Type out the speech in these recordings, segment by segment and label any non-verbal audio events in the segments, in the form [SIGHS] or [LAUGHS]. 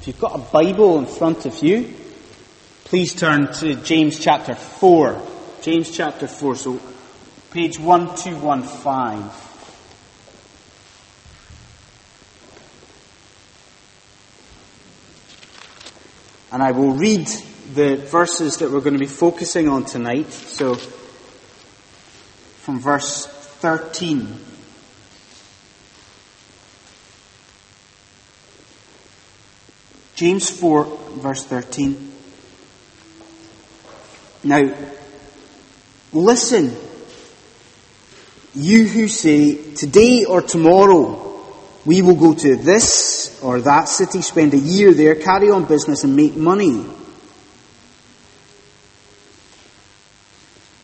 If you've got a Bible in front of you, please turn to James chapter 4. James chapter 4, so page 1215. And I will read the verses that we're going to be focusing on tonight. So, from verse 13. James 4, verse 13. Now, listen, you who say, today or tomorrow we will go to this or that city, spend a year there, carry on business and make money.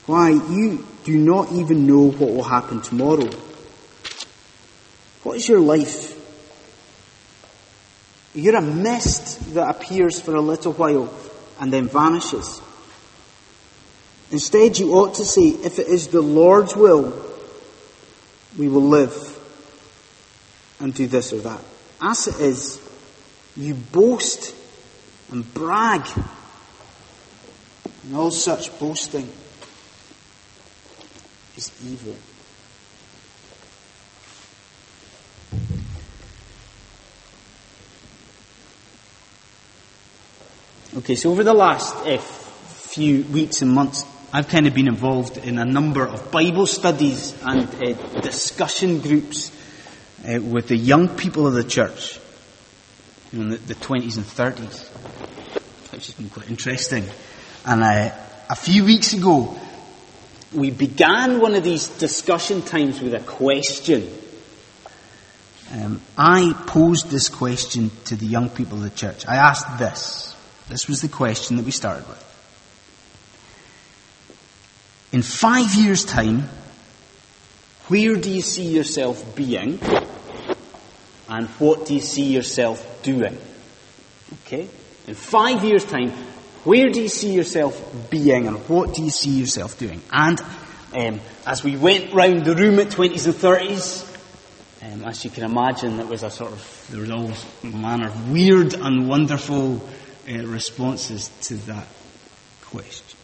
Why, you do not even know what will happen tomorrow. What is your life? You're a mist that appears for a little while and then vanishes. Instead, you ought to say, if it is the Lord's will, we will live and do this or that. As it is, you boast and brag and all such boasting is evil. Okay, so over the last uh, few weeks and months, I've kind of been involved in a number of Bible studies and uh, discussion groups uh, with the young people of the church in the, the 20s and 30s, which has been quite interesting. And a few weeks ago, we began one of these discussion times with a question. Um, I posed this question to the young people of the church. I asked this. This was the question that we started with. In five years' time, where do you see yourself being? And what do you see yourself doing? Okay? In five years' time, where do you see yourself being and what do you see yourself doing? And um, as we went round the room at 20s and 30s, um, as you can imagine, it was a sort of, there was all manner of weird and wonderful uh, responses to that question.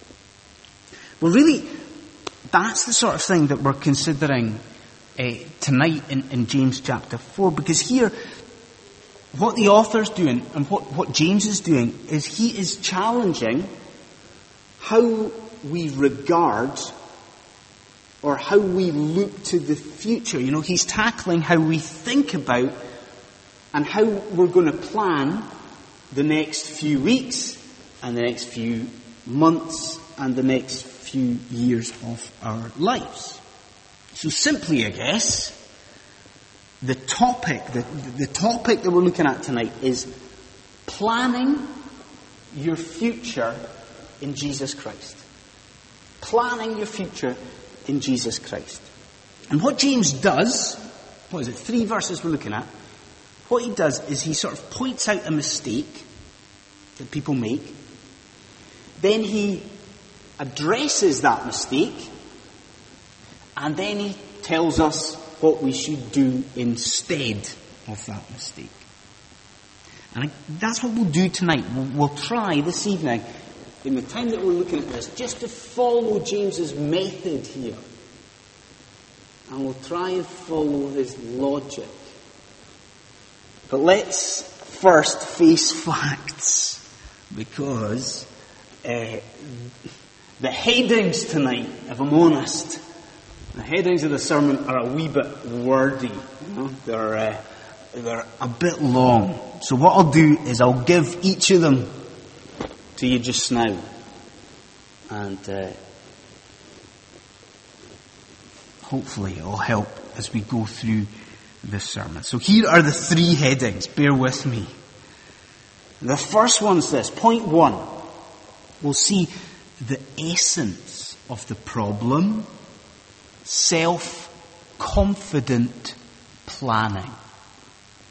Well, really, that's the sort of thing that we're considering uh, tonight in, in James chapter 4, because here, what the author's doing and what, what James is doing is he is challenging how we regard or how we look to the future. You know, he's tackling how we think about and how we're going to plan the next few weeks and the next few months and the next few years of our lives. So simply, I guess, the topic, the, the topic that we're looking at tonight is planning your future in Jesus Christ. Planning your future in Jesus Christ. And what James does, what is it, three verses we're looking at, what he does is he sort of points out a mistake that people make. Then he addresses that mistake. And then he tells us what we should do instead of that mistake. And that's what we'll do tonight. We'll, we'll try this evening, in the time that we're looking at this, just to follow James's method here. And we'll try and follow his logic. But let's first face facts, because uh, the headings tonight, if I'm honest, the headings of the sermon are a wee bit wordy. You know? They're, uh, they're a bit long. So what I'll do is I'll give each of them to you just now. And uh, hopefully it'll help as we go through this sermon. So here are the three headings. Bear with me. The first one's this. Point one. We'll see the essence of the problem self-confident planning.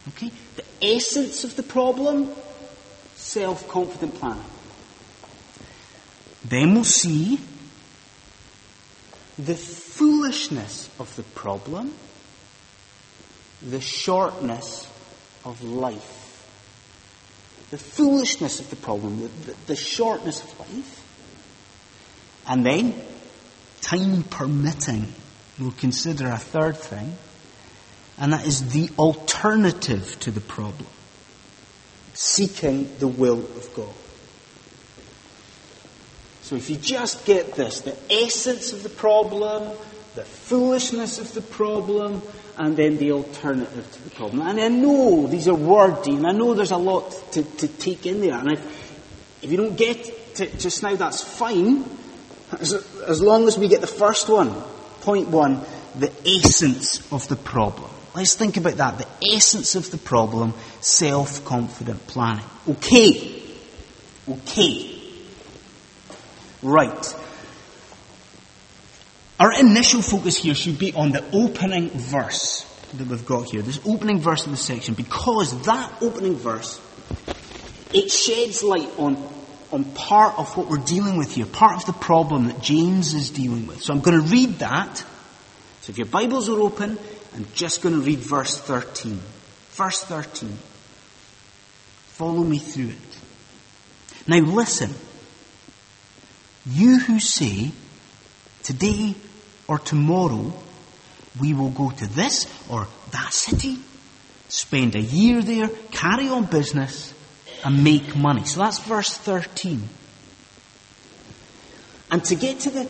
Okay? The essence of the problem, self-confident planning. Then we'll see the foolishness of the problem, the shortness of life. the foolishness of the problem, the, the, shortness of life. And then, time permitting, we'll consider a third thing, and that is the alternative to the problem. Seeking the will of God. So if you just get this, the essence of the problem, the foolishness of the problem, and then the alternative to the problem. And I know these are wordy, and I know there's a lot to, to take in there. And if, if you don't get it just now, that's fine. As, as long as we get the first one, point one, the essence of the problem. Let's think about that. The essence of the problem, self-confident planning. Okay. Okay. Right. Our initial focus here should be on the opening verse that we've got here, this opening verse of the section, because that opening verse, it sheds light on, on part of what we're dealing with here, part of the problem that James is dealing with. So I'm going to read that. So if your Bibles are open, I'm just going to read verse 13. Verse 13. Follow me through it. Now listen. You who say, today or tomorrow we will go to this or that city, spend a year there, carry on business, and make money. So that's verse 13. And to get to the,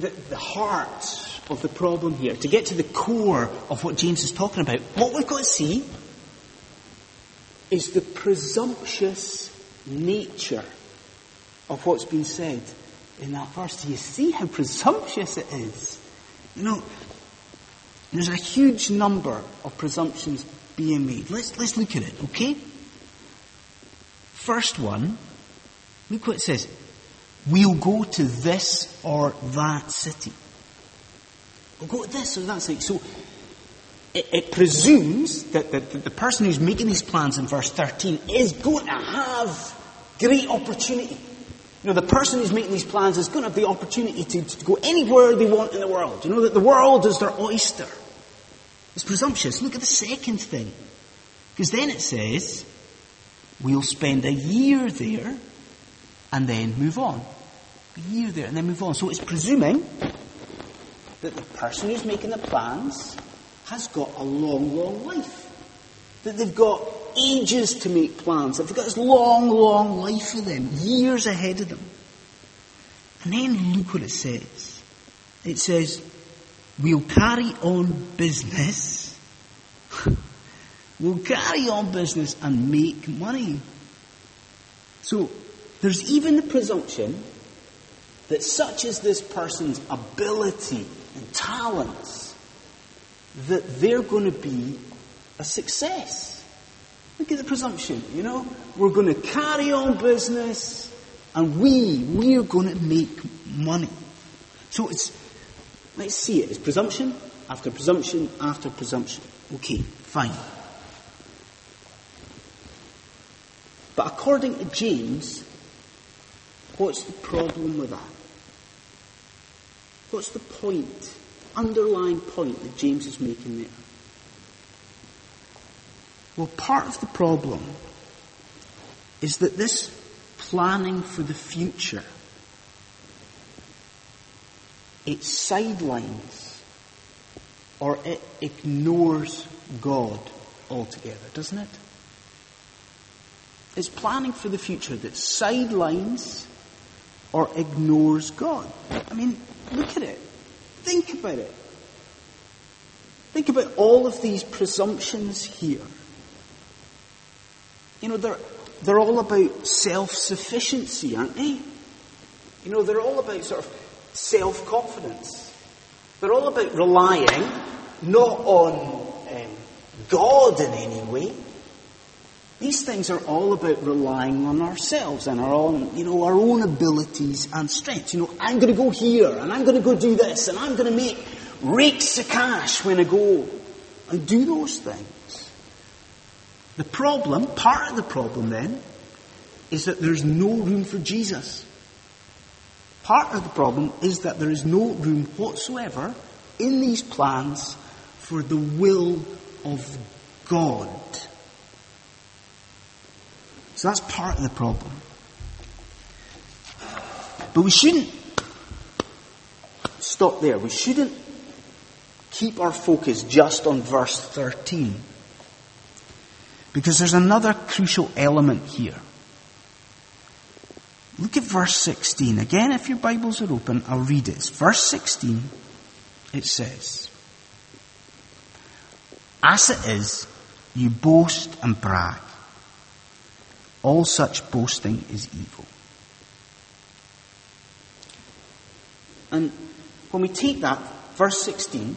the, the heart of the problem here, to get to the core of what James is talking about, what we've got to see is the presumptuous nature of what's been said in that verse. Do you see how presumptuous it is? You know, there's a huge number of presumptions being made. Let's, let's look at it, okay? First one, look what it says. We'll go to this or that city. We'll go to this or that city. So, it, it presumes that the, the person who's making these plans in verse 13 is going to have great opportunity. You know, the person who's making these plans is going to have the opportunity to, to go anywhere they want in the world. You know, that the world is their oyster. It's presumptuous. Look at the second thing. Because then it says, we'll spend a year there and then move on. A year there and then move on. So it's presuming that the person who's making the plans has got a long, long life. That they've got ages to make plans. They've got this long, long life for them, years ahead of them. And then look what it says. It says, we'll carry on business. [LAUGHS] we'll carry on business and make money. So, there's even the presumption that such is this person's ability and talents that they're going to be a success. Look at the presumption, you know? We're going to carry on business and we, we are going to make money. So it's, let's see it. It's presumption after presumption after presumption. Okay, fine. But according to James, what's the problem with that? What's the point, underlying point that James is making there? Well, part of the problem is that this planning for the future, it sidelines or it ignores God altogether, doesn't it? It's planning for the future that sidelines or ignores God. I mean, look at it. Think about it. Think about all of these presumptions here. You know, they're, they're all about self-sufficiency, aren't they? You know, they're all about sort of self-confidence. They're all about relying not on um, God in any way. These things are all about relying on ourselves and our own, you know, our own abilities and strengths. You know, I'm going to go here and I'm going to go do this and I'm going to make rakes of cash when I go and do those things. The problem, part of the problem then, is that there's no room for Jesus. Part of the problem is that there is no room whatsoever in these plans for the will of God. So that's part of the problem. But we shouldn't stop there. We shouldn't keep our focus just on verse 13. Because there's another crucial element here. Look at verse 16. Again, if your Bibles are open, I'll read it. verse 16. It says, As it is, you boast and brag. All such boasting is evil. And when we take that, verse 16,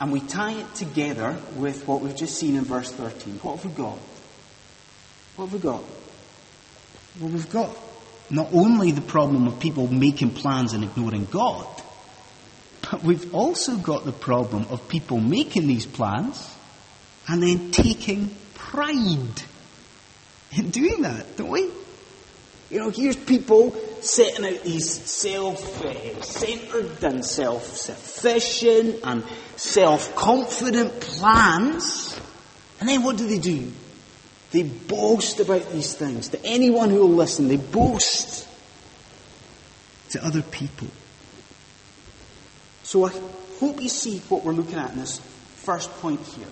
and we tie it together with what we've just seen in verse 13, what have we got? What have we got? Well, we've got not only the problem of people making plans and ignoring God, but we've also got the problem of people making these plans and then taking pride in doing that, don't we? You know, here's people setting out these self-centered eh, and self-sufficient and self-confident plans. And then what do they do? They boast about these things. To anyone who will listen, they boast to other people. So I hope you see what we're looking at in this first point here.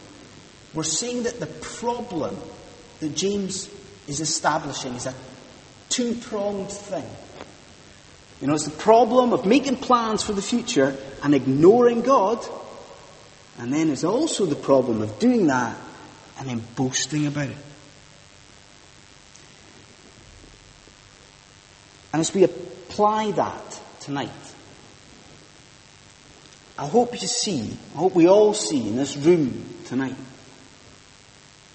We're saying that the problem that James is establishing is a two pronged thing. You know, it's the problem of making plans for the future and ignoring God. And then it's also the problem of doing that and then boasting about it. And as we apply that tonight, I hope you see, I hope we all see in this room tonight,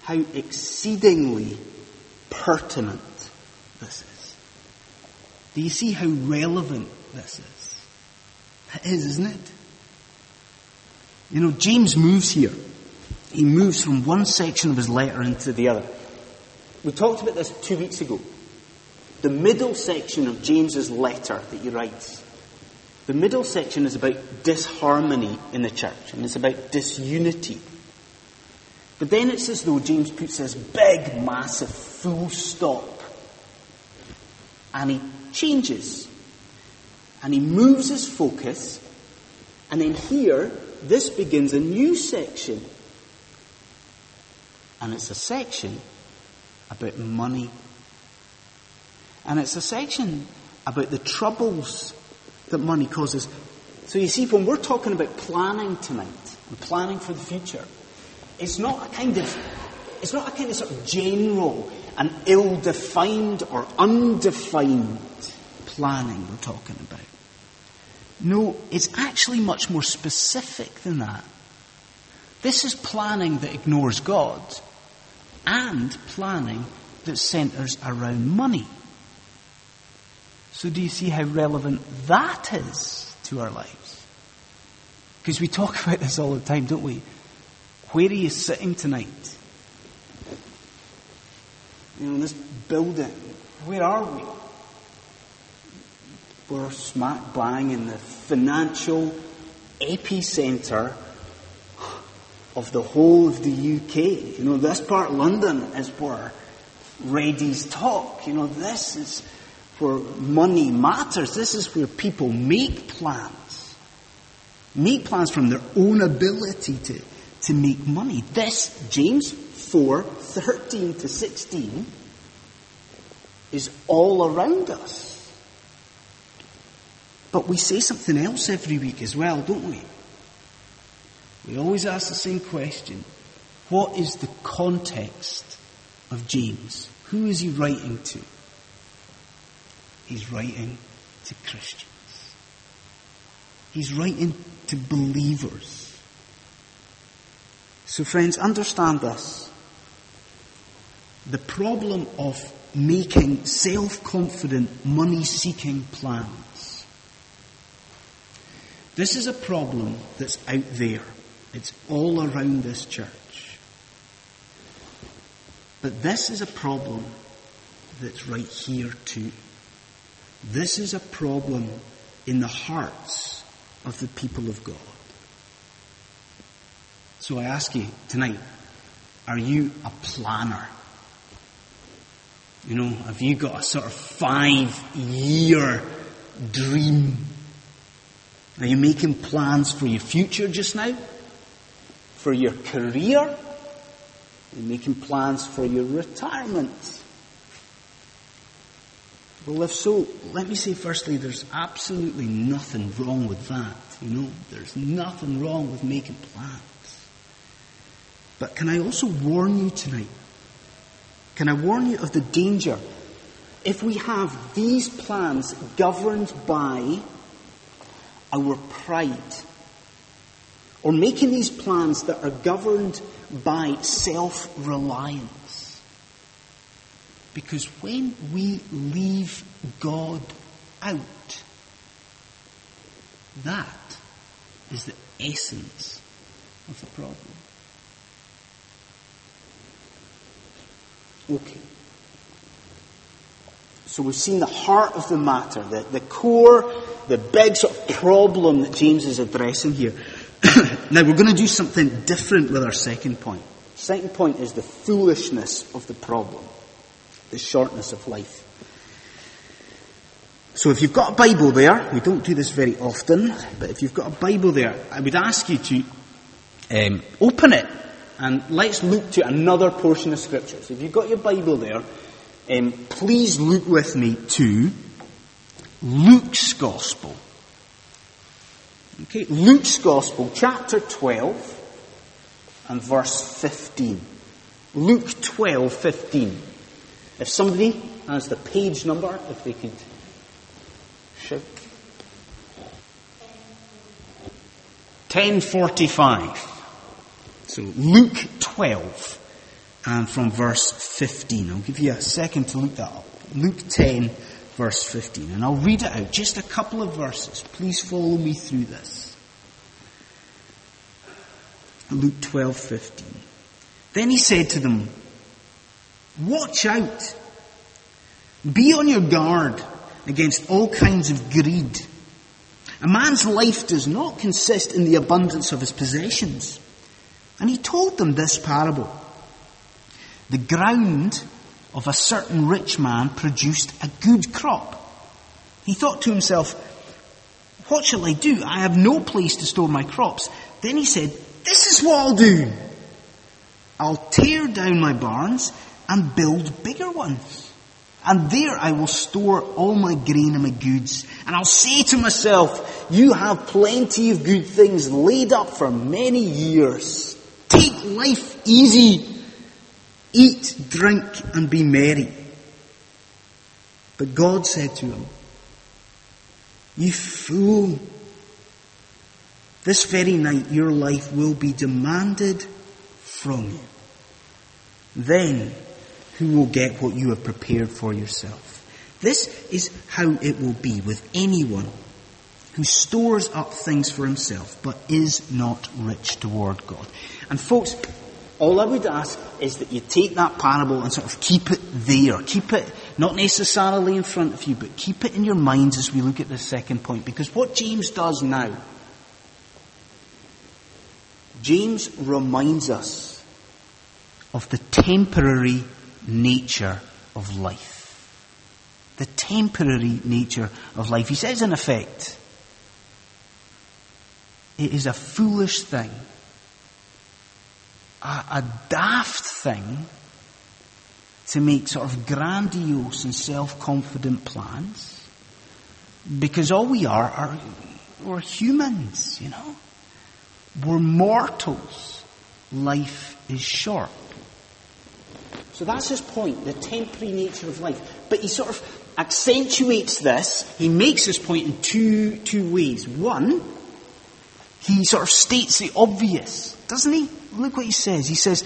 how exceedingly pertinent this is. Do you see how relevant this is? It is, isn't it? You know, James moves here. He moves from one section of his letter into the other. We talked about this two weeks ago. The middle section of James's letter that he writes, the middle section is about disharmony in the church and it's about disunity. But then it's as though James puts this big, massive full stop and he changes. And he moves his focus. And then here, this begins a new section. And it's a section about money. And it's a section about the troubles that money causes. So you see, when we're talking about planning tonight and planning for the future, it's not a kind of, it's not a kind of sort of general and ill-defined or undefined planning we're talking about. No, it's actually much more specific than that. This is planning that ignores God and planning that centers around money. So do you see how relevant that is to our lives? Because we talk [LAUGHS] about this all the time, don't we? Where are you sitting tonight? You know, this building, where are we? We're smack bang in the financial epicenter of the whole of the UK. You know, this part of London is where Reddy's talk. You know, this is where money matters. This is where people make plans. Make plans from their own ability to, to make money. This, James 4, 13 to 16, is all around us. But we say something else every week as well, don't we? We always ask the same question. What is the context of James? Who is he writing to? He's writing to Christians. He's writing to believers. So friends, understand this. The problem of making self-confident, money-seeking plans. This is a problem that's out there. It's all around this church. But this is a problem that's right here too. This is a problem in the hearts of the people of God. So I ask you tonight, are you a planner? You know, have you got a sort of five year dream? Are you making plans for your future just now? For your career? Are you making plans for your retirement? Well, if so, let me say firstly, there's absolutely nothing wrong with that. You know, there's nothing wrong with making plans. But can I also warn you tonight? Can I warn you of the danger if we have these plans governed by our pride? Or making these plans that are governed by self reliance. Because when we leave God out, that is the essence of the problem. Okay. So we've seen the heart of the matter, the, the core, the big sort of problem that James is addressing here. [COUGHS] now we're going to do something different with our second point. Second point is the foolishness of the problem, the shortness of life. So if you've got a Bible there, we don't do this very often, but if you've got a Bible there, I would ask you to um, open it and let's look to another portion of Scripture. So if you've got your Bible there, um, please look with me to Luke's Gospel. Okay, Luke's Gospel, chapter 12 and verse 15. Luke 12, 15. If somebody has the page number, if they could shout. 1045. So Luke 12 and from verse 15. I'll give you a second to look that up. Luke 10 verse 15. And I'll read it out. Just a couple of verses. Please follow me through this. Luke 12, 15. Then he said to them, Watch out. Be on your guard against all kinds of greed. A man's life does not consist in the abundance of his possessions. And he told them this parable. The ground of a certain rich man produced a good crop. He thought to himself, what shall I do? I have no place to store my crops. Then he said, this is what I'll do. I'll tear down my barns and build bigger ones. And there I will store all my grain and my goods. And I'll say to myself, you have plenty of good things laid up for many years. Life easy. Eat, drink, and be merry. But God said to him, You fool. This very night your life will be demanded from you. Then who will get what you have prepared for yourself? This is how it will be with anyone who stores up things for himself but is not rich toward God. And folks, all I would ask is that you take that parable and sort of keep it there. Keep it not necessarily in front of you, but keep it in your minds as we look at the second point. Because what James does now, James reminds us of the temporary nature of life. The temporary nature of life. He says in effect, it is a foolish thing a, a daft thing to make sort of grandiose and self-confident plans because all we are are we're humans, you know. We're mortals. Life is short. So that's his point, the temporary nature of life. But he sort of accentuates this, he makes his point in two, two ways. One, he sort of states the obvious, doesn't he? Look what he says. He says,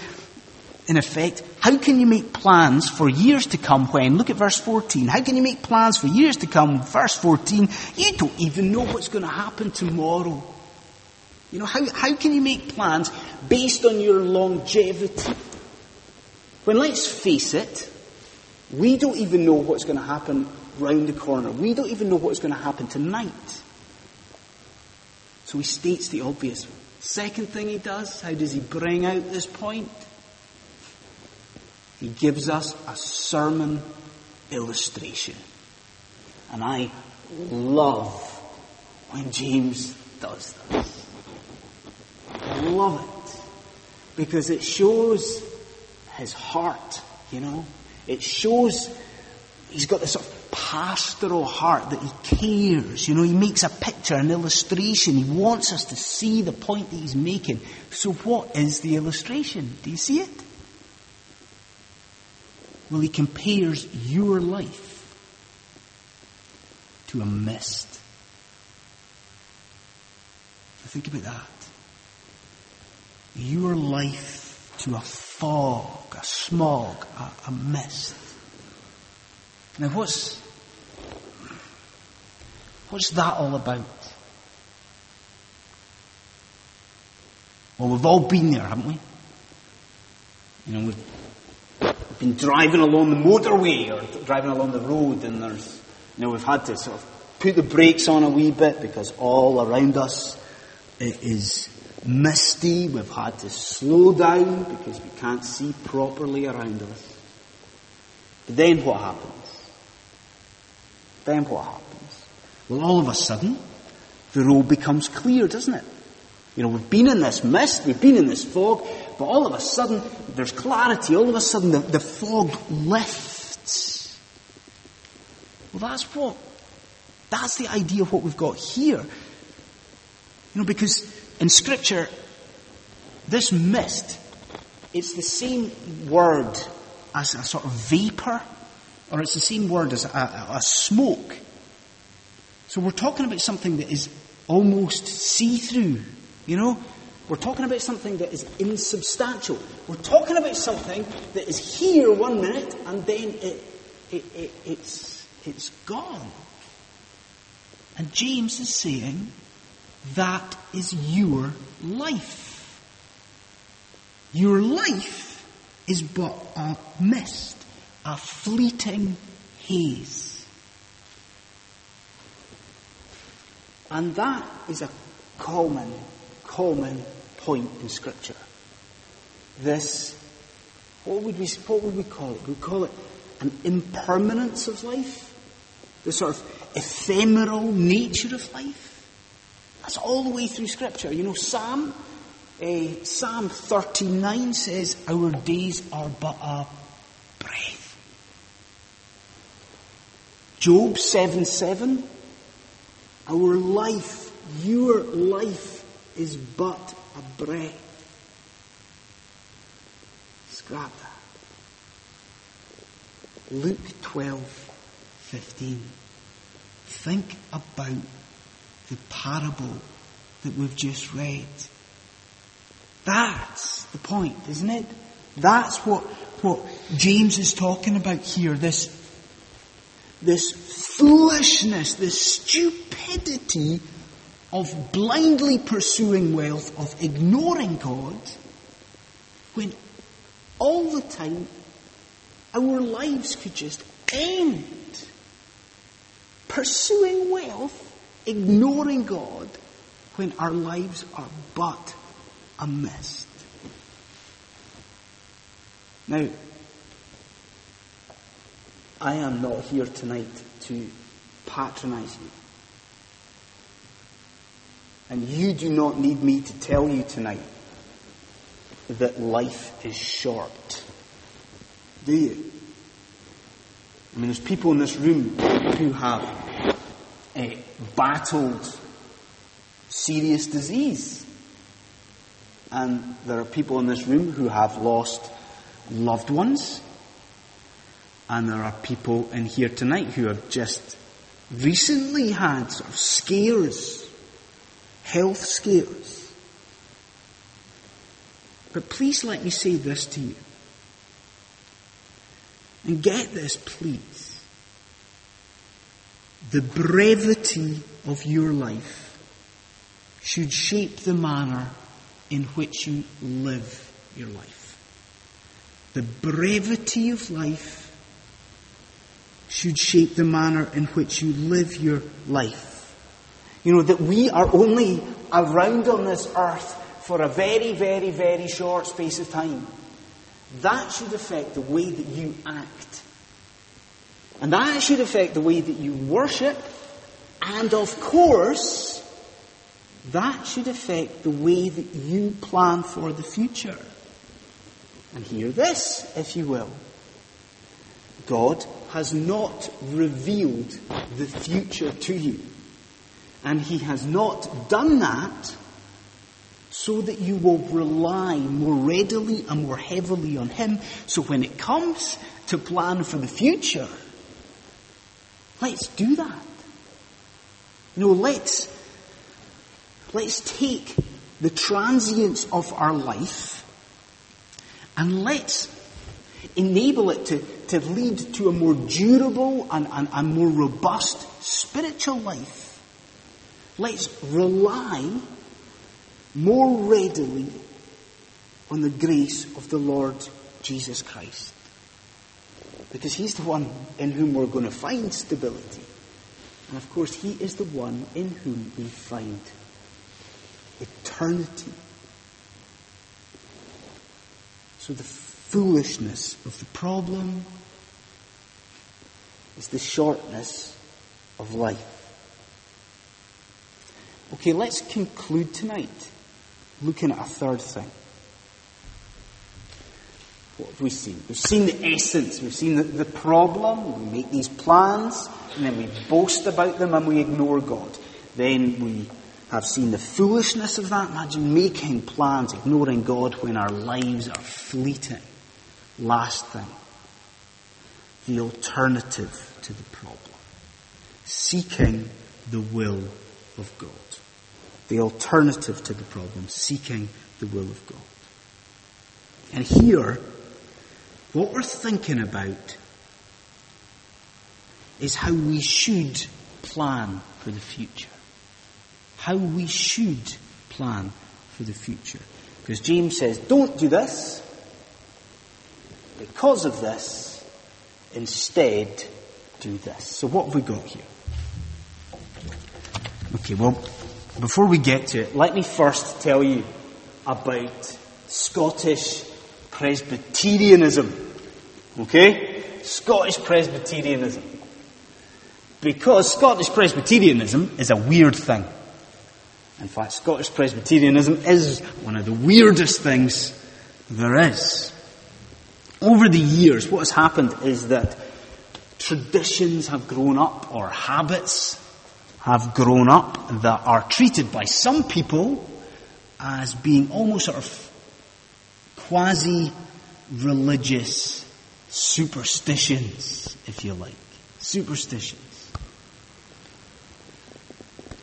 in effect, how can you make plans for years to come when? Look at verse 14. How can you make plans for years to come? Verse 14, you don't even know what's going to happen tomorrow. You know, how, how can you make plans based on your longevity? When let's face it, we don't even know what's going to happen round the corner. We don't even know what's going to happen tonight. So he states the obvious. Second thing he does, how does he bring out this point? He gives us a sermon illustration. And I love when James does this. I love it because it shows his heart, you know. It shows he's got this sort of pastoral heart that he cares. You know, he makes a picture, an illustration. He wants us to see the point that he's making. So what is the illustration? Do you see it? Well, he compares your life to a mist. Think about that. Your life to a fog, a smog, a, a mist. Now what's, what's that all about? Well, we've all been there, haven't we? You know, we've been driving along the motorway or driving along the road and there's, you know, we've had to sort of put the brakes on a wee bit because all around us it is misty. We've had to slow down because we can't see properly around us. But then what happens? Then what happens? Well, all of a sudden, the road becomes clear, doesn't it? You know, we've been in this mist, we've been in this fog, but all of a sudden, there's clarity. All of a sudden, the, the fog lifts. Well, that's what, that's the idea of what we've got here. You know, because in Scripture, this mist, it's the same word as a sort of vapor, or it's the same word as a, a smoke. So we're talking about something that is almost see-through, you know? We're talking about something that is insubstantial. We're talking about something that is here one minute and then it, it, it, it's, it's gone. And James is saying, that is your life. Your life is but a mist, a fleeting haze. And that is a common, common point in Scripture. This, what would we, what would we call it? We call it an impermanence of life, the sort of ephemeral nature of life. That's all the way through Scripture. You know, Psalm, uh, Psalm 39 says, Our days are but a breath. Job 7 7, Our life, your life is but a breath. Scrap that. Luke 12 15. Think about the parable that we've just read. That's the point, isn't it? That's what, what James is talking about here. This, this foolishness, this stupidity of blindly pursuing wealth, of ignoring God, when all the time our lives could just end. Pursuing wealth ignoring God when our lives are but a mist. Now, I am not here tonight to patronize you. And you do not need me to tell you tonight that life is short. Do you? I mean, there's people in this room who have uh, battled serious disease. And there are people in this room who have lost loved ones. And there are people in here tonight who have just recently had sort of scares, health scares. But please let me say this to you. And get this, please. The brevity of your life should shape the manner in which you live your life. The brevity of life should shape the manner in which you live your life. You know, that we are only around on this earth for a very, very, very short space of time. That should affect the way that you act And that should affect the way that you worship. And of course, that should affect the way that you plan for the future. And hear this, if you will. God has not revealed the future to you. And He has not done that so that you will rely more readily and more heavily on Him. So when it comes to plan for the future, let's do that. No, let's, let's take the transience of our life and let's enable it to, to lead to a more durable and, and, and more robust spiritual life. Let's rely more readily on the grace of the Lord Jesus Christ. Because He's the one in whom we're going to find stability. And of course, He is the one in whom we find eternity. So the foolishness of the problem is the shortness of life. Okay, let's conclude tonight looking at a third thing. What have we seen? We've seen the essence, we've seen the, the problem, we make these plans, and then we boast about them and we ignore God. Then we have seen the foolishness of that. Imagine making plans, ignoring God when our lives are fleeting. Last thing, the alternative to the problem. Seeking the will of God. The alternative to the problem, seeking the will of God. And here, what we're thinking about is how we should plan for the future. How we should plan for the future. Because James says, don't do this. Because of this, instead, do this. So what have we got here? Okay, well, before we get to it, let me first tell you about Scottish Presbyterianism. Okay? Scottish Presbyterianism. Because Scottish Presbyterianism is a weird thing. In fact, Scottish Presbyterianism is one of the weirdest things there is. Over the years, what has happened is that traditions have grown up, or habits have grown up, that are treated by some people as being almost sort of quasi religious superstitions, if you like. Superstitions.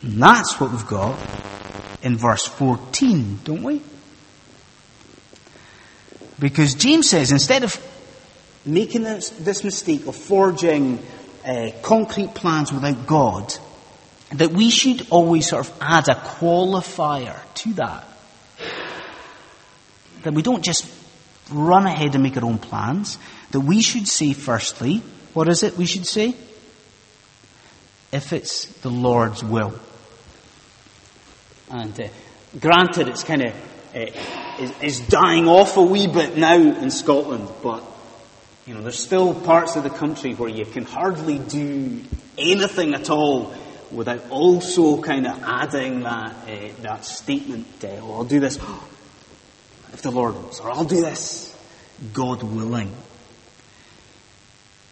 And that's what we've got in verse 14, don't we? Because James says instead of making this, this mistake of forging uh, concrete plans without God, that we should always sort of add a qualifier to that. That we don't just run ahead and make our own plans. That we should say firstly, what is it we should say? If it's the Lord's will. And uh, granted, it's kind of is, is dying off a wee bit now in Scotland, but you know, there's still parts of the country where you can hardly do anything at all without also kind of adding that uh, that statement. Uh, oh, I'll do this [GASPS] if the Lord wills, or I'll do this, God willing.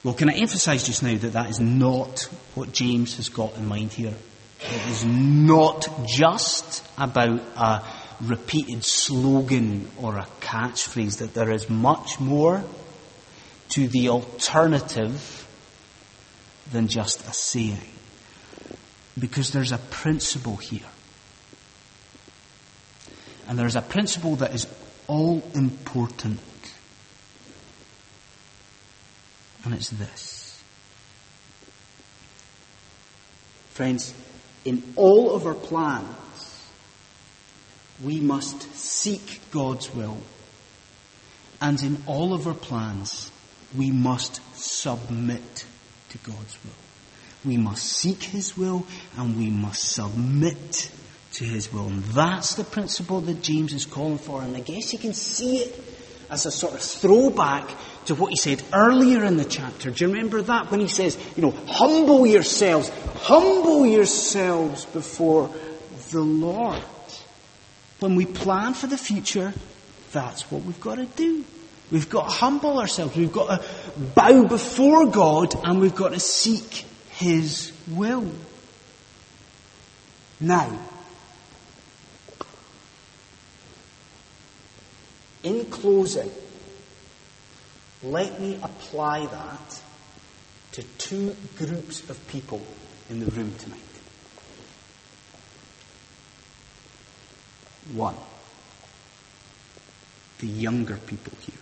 Well, can I emphasize just now that that is not what James has got in mind here? It is not just about a repeated slogan or a catchphrase, that there is much more to the alternative than just a saying. Because there's a principle here. And there's a principle that is all important. And it's this. Friends, in all of our plans, we must seek God's will. And in all of our plans, we must submit to God's will. We must seek His will and we must submit to His will. And that's the principle that James is calling for. And I guess you can see it as a sort of throwback to what he said earlier in the chapter. Do you remember that? When he says, you know, humble yourselves, humble yourselves before the Lord. When we plan for the future, that's what we've got to do. We've got to humble ourselves. We've got to bow before God and we've got to seek His will. Now, in closing, let me apply that to two groups of people in the room tonight. One, the younger people here.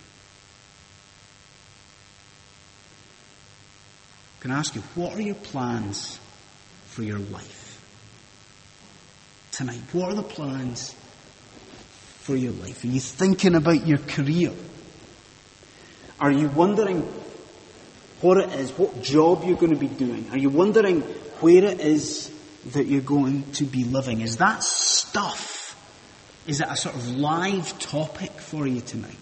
Can I ask you, what are your plans for your life? Tonight, what are the plans for your life? Are you thinking about your career? Are you wondering what it is, what job you're going to be doing? Are you wondering where it is that you're going to be living? Is that stuff, is it a sort of live topic for you tonight?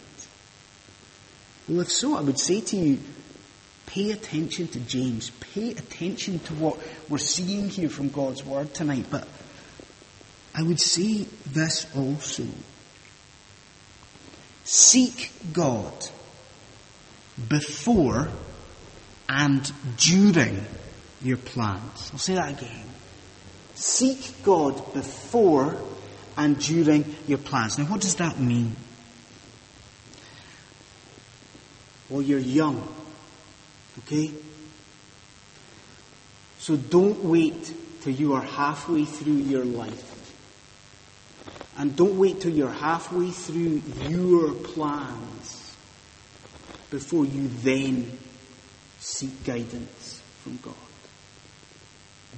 Well, if so, I would say to you, Pay attention to James. Pay attention to what we're seeing here from God's Word tonight. But I would say this also. Seek God before and during your plans. I'll say that again. Seek God before and during your plans. Now, what does that mean? Well, you're young. Okay? So don't wait till you are halfway through your life. And don't wait till you're halfway through your plans before you then seek guidance from God.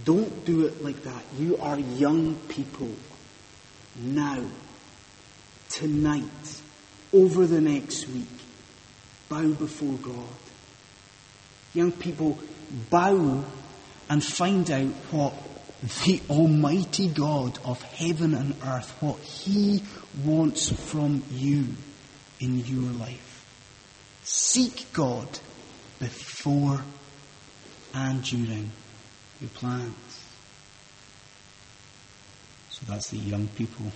Don't do it like that. You are young people now, tonight, over the next week. Bow before God young people bow and find out what the Almighty God of heaven and earth, what He wants from you in your life. Seek God before and during your plans. That's the young people.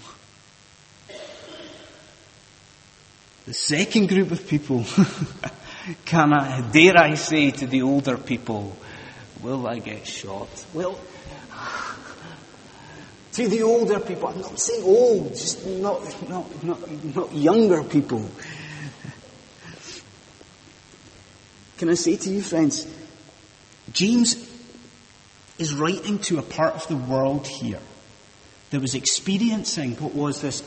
The second group of people [LAUGHS] Can I, dare I say to the older people, will I get shot? Well, [SIGHS] to the older people, I'm not saying old, just not, not, not, not younger people. [LAUGHS] Can I say to you, friends, James is writing to a part of the world here that was experiencing what was this,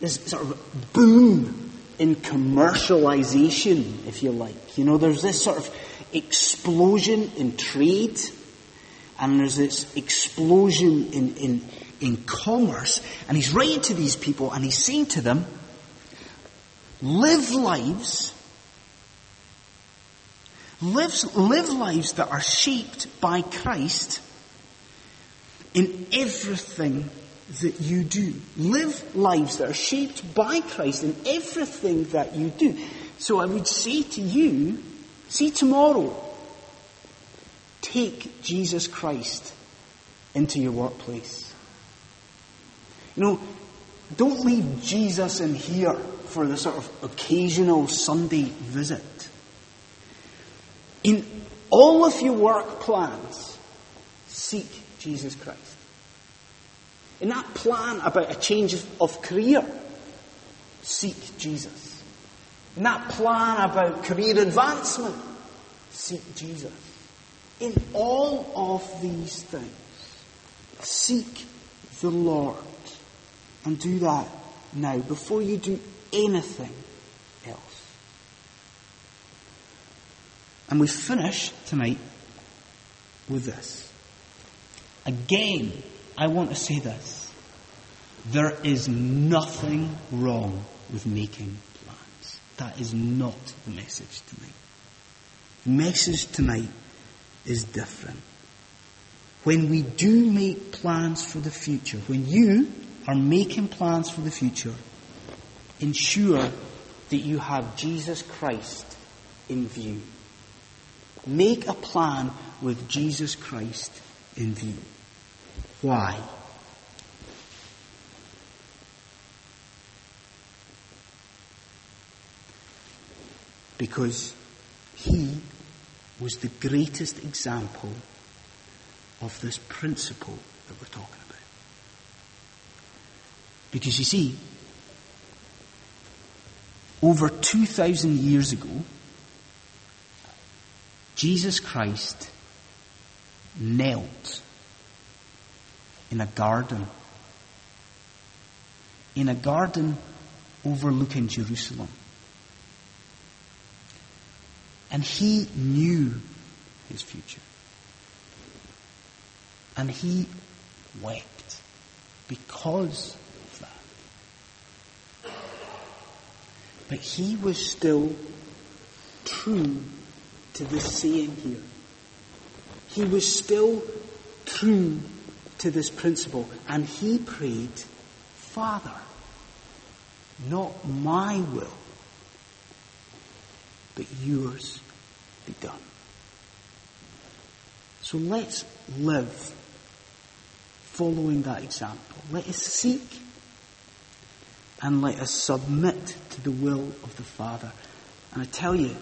this sort of boom in commercialization, if you like. You know, there's this sort of explosion in trade, and there's this explosion in, in, in commerce, and he's writing to these people and he's saying to them, live lives, live, live lives that are shaped by Christ in everything that you do. Live lives that are shaped by Christ in everything that you do. So I would say to you, see tomorrow, take Jesus Christ into your workplace. You know, don't leave Jesus in here for the sort of occasional Sunday visit. In all of your work plans, seek Jesus Christ. In that plan about a change of career, seek Jesus. In that plan about career advancement, seek Jesus. In all of these things, seek the Lord. And do that now before you do anything else. And we finish tonight with this. Again, I want to say this. There is nothing wrong with making plans. That is not the message tonight. The message tonight is different. When we do make plans for the future, when you are making plans for the future, ensure that you have Jesus Christ in view. Make a plan with Jesus Christ in view. Why? Because he was the greatest example of this principle that we're talking about. Because you see, over 2,000 years ago, Jesus Christ knelt in a garden, in a garden overlooking Jerusalem. And he knew his future. And he wept because of that. But he was still true to this saying here. He was still true to this principle. And he prayed, Father, not my will, but yours be done. So let's live following that example. Let us seek and let us submit to the will of the Father. And I tell you,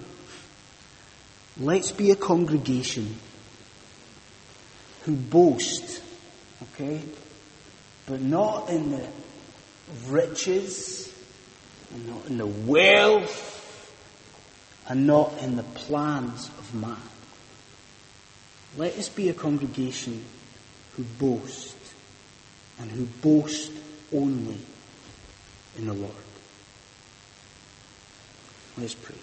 let's be a congregation who boast, okay, but not in the riches, and not in the wealth, and not in the plans of man. Let us be a congregation who boast and who boast only in the Lord. Let's pray.